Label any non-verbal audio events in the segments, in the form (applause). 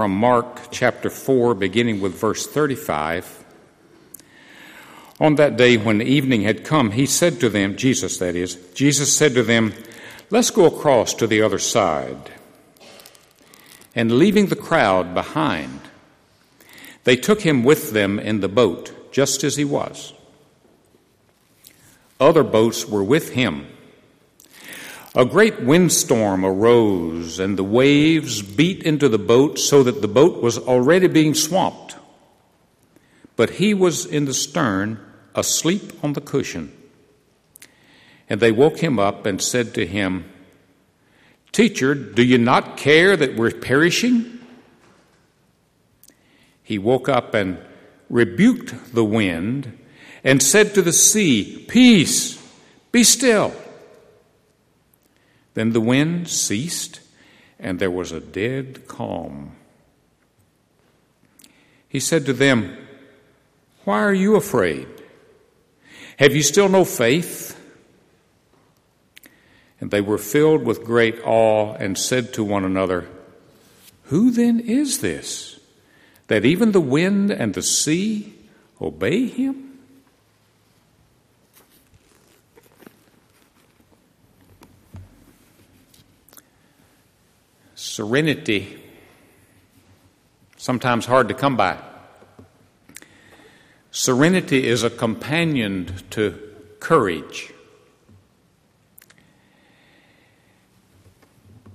from Mark chapter 4, beginning with verse 35. On that day when evening had come, he said to them, Jesus that is, Jesus said to them, Let's go across to the other side. And leaving the crowd behind, they took him with them in the boat, just as he was. Other boats were with him. A great windstorm arose, and the waves beat into the boat so that the boat was already being swamped. But he was in the stern, asleep on the cushion. And they woke him up and said to him, Teacher, do you not care that we're perishing? He woke up and rebuked the wind and said to the sea, Peace, be still. Then the wind ceased, and there was a dead calm. He said to them, Why are you afraid? Have you still no faith? And they were filled with great awe and said to one another, Who then is this, that even the wind and the sea obey him? Serenity, sometimes hard to come by. Serenity is a companion to courage.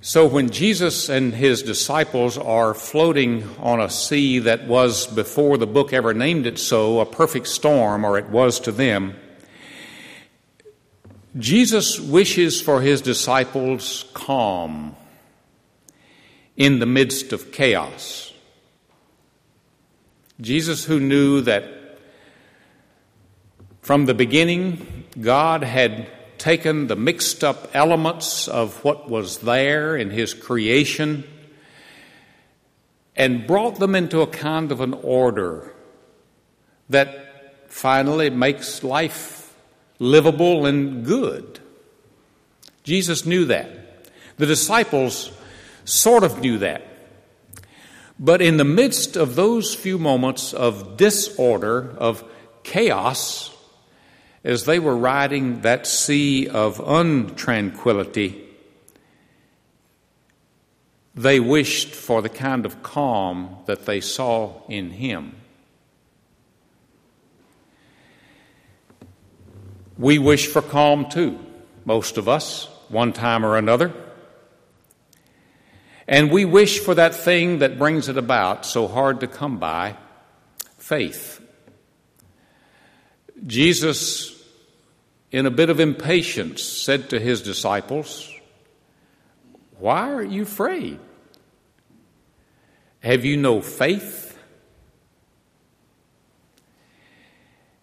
So, when Jesus and his disciples are floating on a sea that was, before the book ever named it so, a perfect storm, or it was to them, Jesus wishes for his disciples calm in the midst of chaos. Jesus, who knew that from the beginning God had taken the mixed up elements of what was there in His creation and brought them into a kind of an order that finally makes life livable and good. Jesus knew that. The disciples sort of knew that. But in the midst of those few moments of disorder, of chaos, as they were riding that sea of untranquility, they wished for the kind of calm that they saw in him. We wish for calm too, most of us, one time or another. And we wish for that thing that brings it about, so hard to come by faith. Jesus, in a bit of impatience, said to his disciples, Why are you afraid? Have you no faith?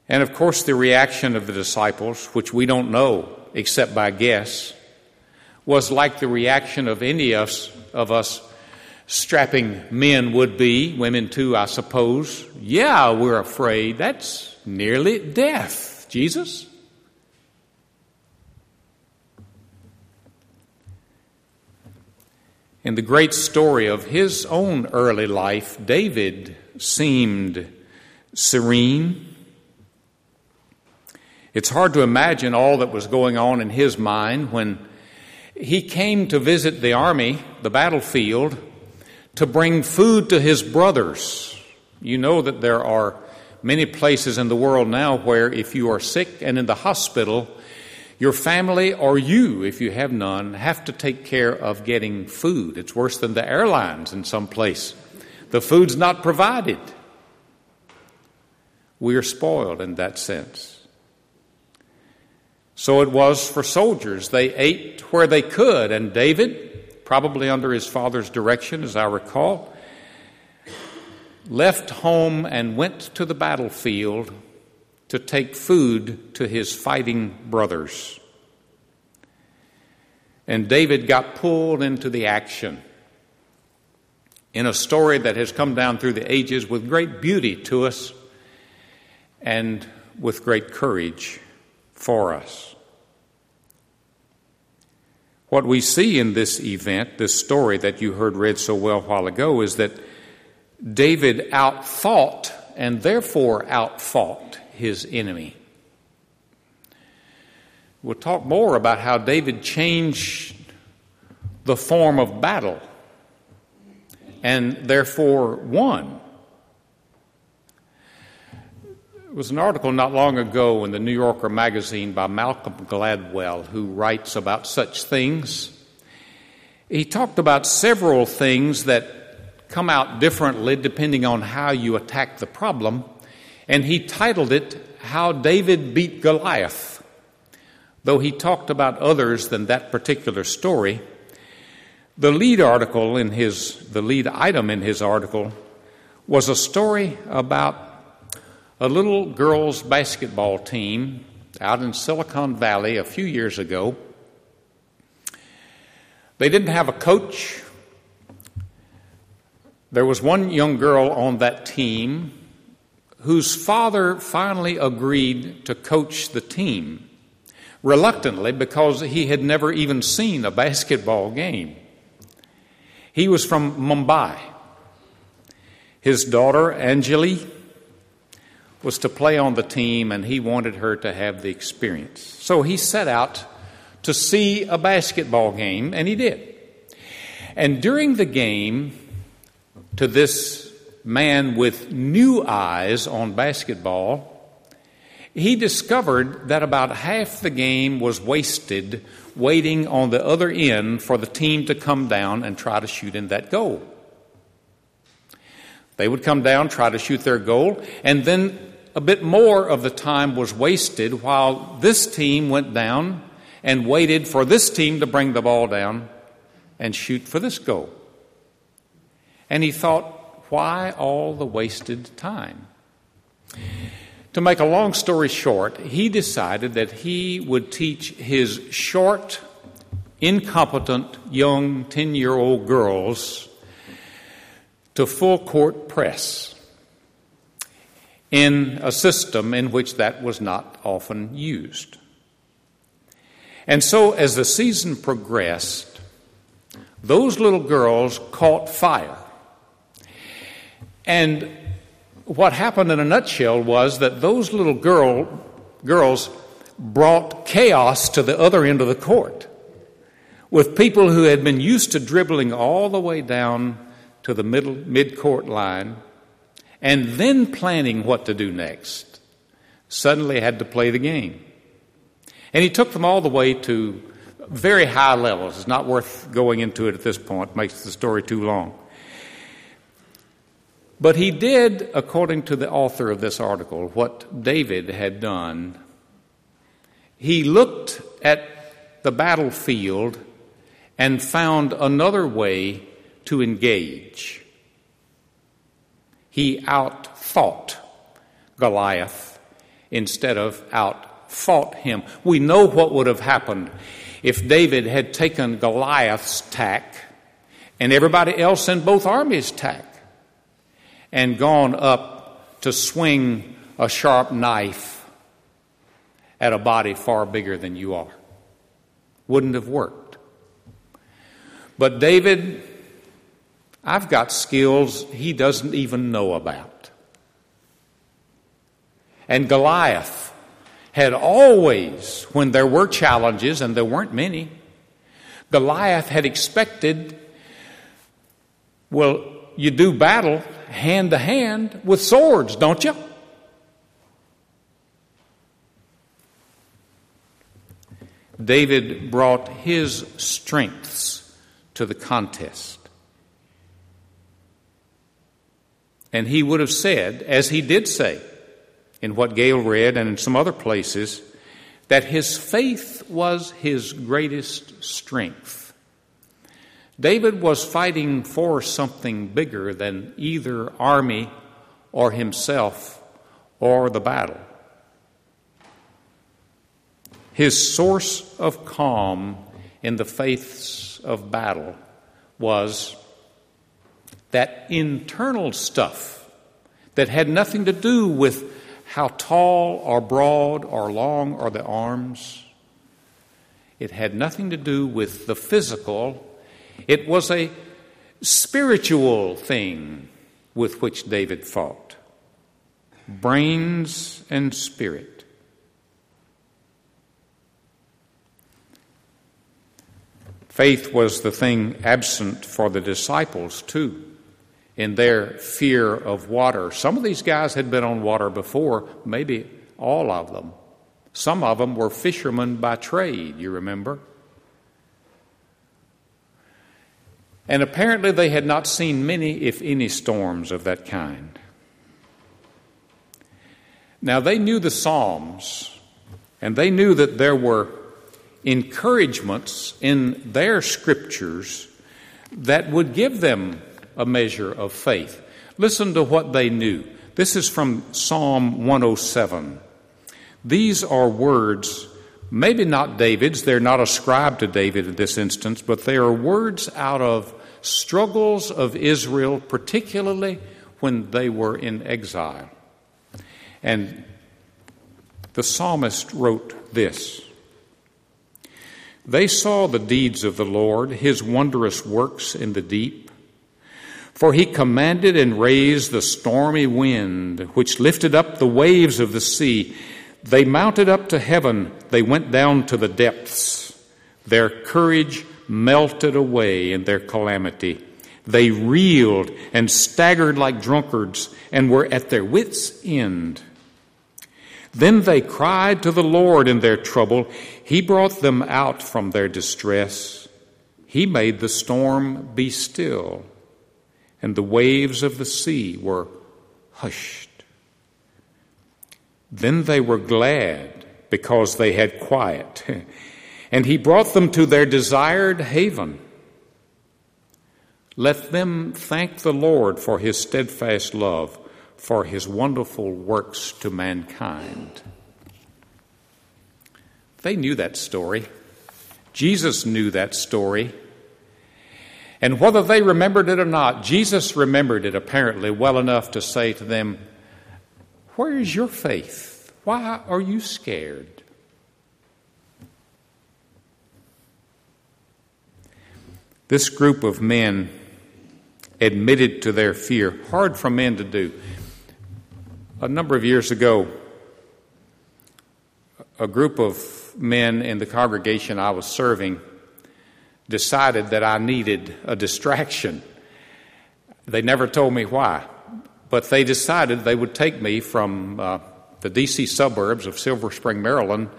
And of course, the reaction of the disciples, which we don't know except by guess, was like the reaction of any of us of us strapping men would be, women too, I suppose. Yeah, we're afraid. That's nearly death, Jesus. In the great story of his own early life, David seemed serene. It's hard to imagine all that was going on in his mind when he came to visit the army, the battlefield, to bring food to his brothers. You know that there are many places in the world now where if you are sick and in the hospital, your family or you, if you have none, have to take care of getting food. It's worse than the airlines in some place. The food's not provided. We are spoiled in that sense. So it was for soldiers. They ate where they could, and David, probably under his father's direction, as I recall, left home and went to the battlefield to take food to his fighting brothers. And David got pulled into the action in a story that has come down through the ages with great beauty to us and with great courage for us. What we see in this event, this story that you heard read so well a while ago, is that David outthought and therefore outfought his enemy. We'll talk more about how David changed the form of battle and therefore won. There was an article not long ago in the New Yorker magazine by Malcolm Gladwell, who writes about such things. He talked about several things that come out differently depending on how you attack the problem, and he titled it How David Beat Goliath. Though he talked about others than that particular story, the lead article in his, the lead item in his article was a story about a little girls' basketball team out in Silicon Valley a few years ago. They didn't have a coach. There was one young girl on that team whose father finally agreed to coach the team, reluctantly because he had never even seen a basketball game. He was from Mumbai. His daughter, Anjali, was to play on the team, and he wanted her to have the experience. So he set out to see a basketball game, and he did. And during the game, to this man with new eyes on basketball, he discovered that about half the game was wasted waiting on the other end for the team to come down and try to shoot in that goal. They would come down, try to shoot their goal, and then a bit more of the time was wasted while this team went down and waited for this team to bring the ball down and shoot for this goal. And he thought, why all the wasted time? To make a long story short, he decided that he would teach his short, incompetent, young 10 year old girls to full court press in a system in which that was not often used. And so, as the season progressed, those little girls caught fire. And what happened in a nutshell was that those little girl, girls brought chaos to the other end of the court with people who had been used to dribbling all the way down to the middle mid court line and then planning what to do next. Suddenly had to play the game. And he took them all the way to very high levels. It's not worth going into it at this point. It makes the story too long. But he did, according to the author of this article, what David had done. He looked at the battlefield and found another way to engage. He outthought Goliath instead of outfought him. We know what would have happened if David had taken Goliath's tack and everybody else in both armies' tack and gone up to swing a sharp knife at a body far bigger than you are. Wouldn't have worked. But David, I've got skills he doesn't even know about. And Goliath had always, when there were challenges, and there weren't many, Goliath had expected, well, you do battle hand to hand with swords, don't you? David brought his strengths to the contest. And he would have said, as he did say in what Gail read and in some other places, that his faith was his greatest strength. David was fighting for something bigger than either army or himself or the battle. His source of calm in the faiths of battle was that internal stuff that had nothing to do with how tall or broad or long are the arms. It had nothing to do with the physical it was a spiritual thing. with which David fought brains and spirit. Faith was the thing absent for the disciples, too, in their fear of water. Some of these guys had been on water before, maybe all of them. Some of them were fishermen by trade, you remember. And apparently they had not seen many, if any, storms of that kind. Now they knew the Psalms, and they knew that there were encouragements in their scriptures that would give them a measure of faith. Listen to what they knew. This is from Psalm 107. These are words, maybe not David's, they're not ascribed to David in this instance, but they are words out of struggles of Israel, particularly when they were in exile. And the psalmist wrote this They saw the deeds of the Lord, his wondrous works in the deep. For he commanded and raised the stormy wind, which lifted up the waves of the sea. They mounted up to heaven, they went down to the depths. Their courage melted away in their calamity. They reeled and staggered like drunkards and were at their wits' end. Then they cried to the Lord in their trouble. He brought them out from their distress. He made the storm be still, and the waves of the sea were hushed. Then they were glad because they had quiet, (laughs) and he brought them to their desired haven. Let them thank the Lord for his steadfast love, for his wonderful works to mankind. They knew that story. Jesus knew that story. And whether they remembered it or not, Jesus remembered it apparently well enough to say to them, where is your faith? Why are you scared? This group of men admitted to their fear, hard for men to do. A number of years ago, a group of men in the congregation I was serving decided that I needed a distraction. They never told me why. But they decided they would take me from uh, the D.C. suburbs of Silver Spring, Maryland,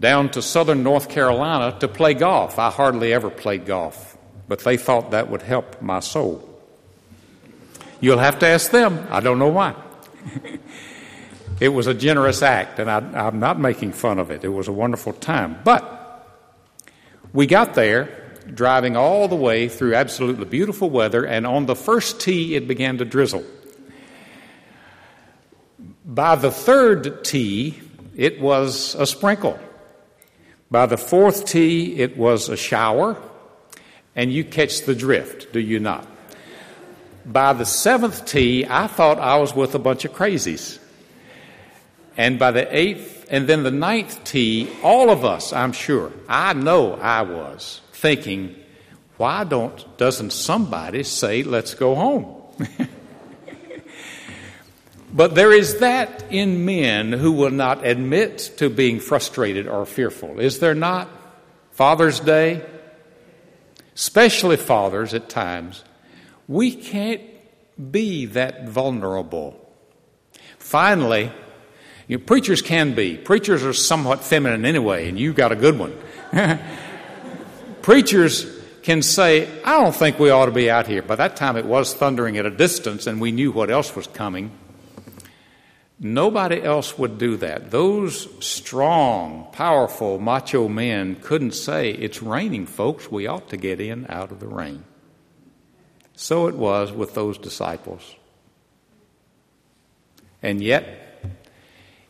down to southern North Carolina to play golf. I hardly ever played golf, but they thought that would help my soul. You'll have to ask them. I don't know why. (laughs) it was a generous act, and I, I'm not making fun of it. It was a wonderful time. But we got there driving all the way through absolutely beautiful weather, and on the first tee, it began to drizzle. By the third tee, it was a sprinkle. By the fourth tee, it was a shower, and you catch the drift, do you not? By the seventh tee, I thought I was with a bunch of crazies. And by the eighth, and then the ninth tee, all of us, I'm sure, I know I was thinking, why don't, doesn't somebody say, let's go home? (laughs) But there is that in men who will not admit to being frustrated or fearful. Is there not? Father's Day, especially fathers at times, we can't be that vulnerable. Finally, you know, preachers can be. Preachers are somewhat feminine anyway, and you've got a good one. (laughs) preachers can say, I don't think we ought to be out here. By that time, it was thundering at a distance, and we knew what else was coming. Nobody else would do that. Those strong, powerful, macho men couldn't say, It's raining, folks. We ought to get in out of the rain. So it was with those disciples. And yet,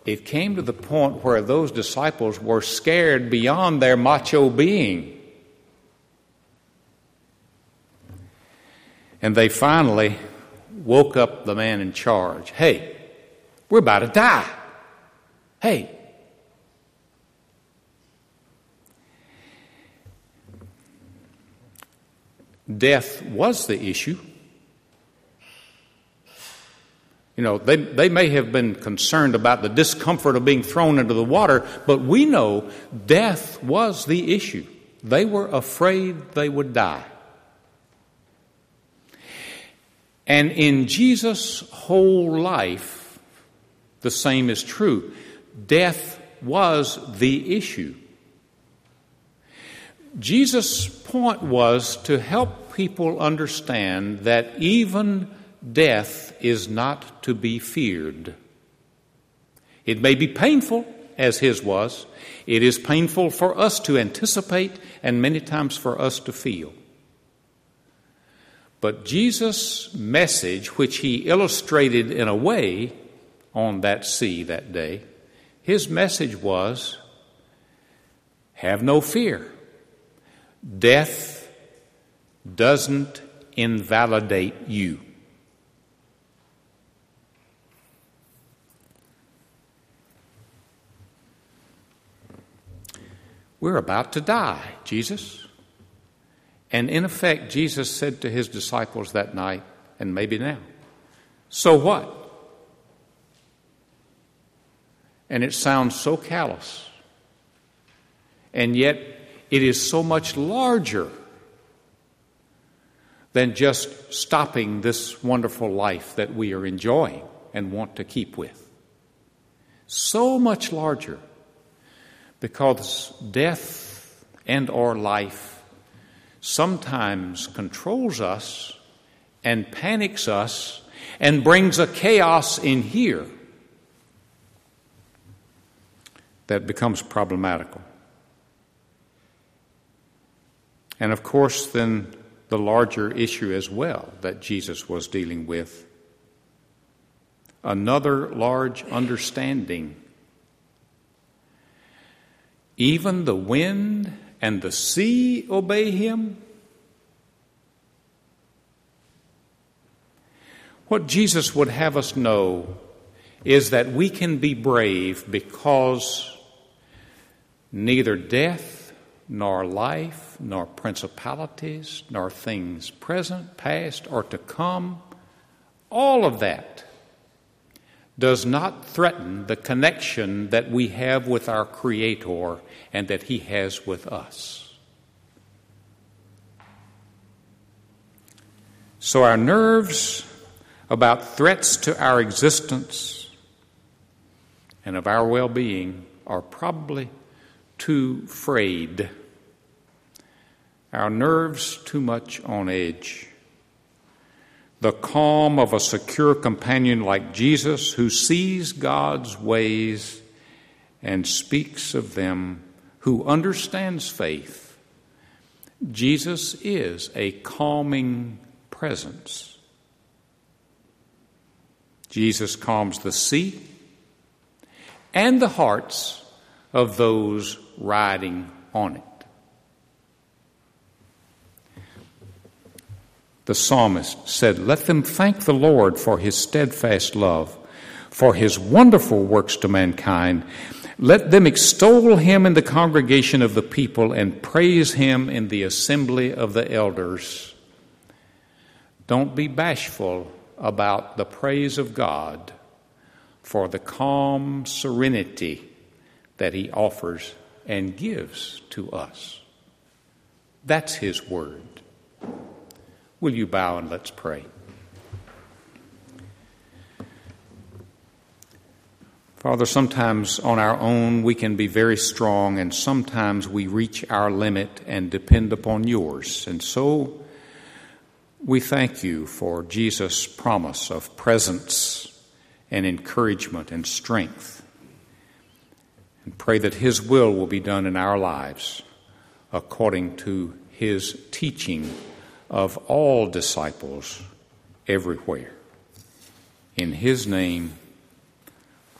it came to the point where those disciples were scared beyond their macho being. And they finally woke up the man in charge. Hey, we're about to die. Hey. Death was the issue. You know, they, they may have been concerned about the discomfort of being thrown into the water, but we know death was the issue. They were afraid they would die. And in Jesus' whole life, the same is true. Death was the issue. Jesus' point was to help people understand that even death is not to be feared. It may be painful, as his was. It is painful for us to anticipate and many times for us to feel. But Jesus' message, which he illustrated in a way on that sea that day, his message was have no fear. Death doesn't invalidate you. We're about to die, Jesus. And in effect, Jesus said to his disciples that night, and maybe now, So what? And it sounds so callous. And yet, it is so much larger than just stopping this wonderful life that we are enjoying and want to keep with. So much larger because death and or life sometimes controls us and panics us and brings a chaos in here that becomes problematical. And of course, then the larger issue as well that Jesus was dealing with another large understanding. Even the wind and the sea obey him? What Jesus would have us know is that we can be brave because neither death, nor life, nor principalities, nor things present, past, or to come, all of that does not threaten the connection that we have with our Creator and that He has with us. So, our nerves about threats to our existence and of our well being are probably too frayed, our nerves too much on edge. The calm of a secure companion like Jesus who sees God's ways and speaks of them, who understands faith. Jesus is a calming presence. Jesus calms the sea and the hearts of those riding on it. The psalmist said, Let them thank the Lord for his steadfast love, for his wonderful works to mankind. Let them extol him in the congregation of the people and praise him in the assembly of the elders. Don't be bashful about the praise of God for the calm serenity that he offers and gives to us. That's his word. Will you bow and let's pray? Father, sometimes on our own we can be very strong, and sometimes we reach our limit and depend upon yours. And so we thank you for Jesus' promise of presence and encouragement and strength and pray that His will will be done in our lives according to His teaching of all disciples everywhere. In His name,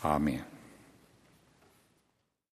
Amen.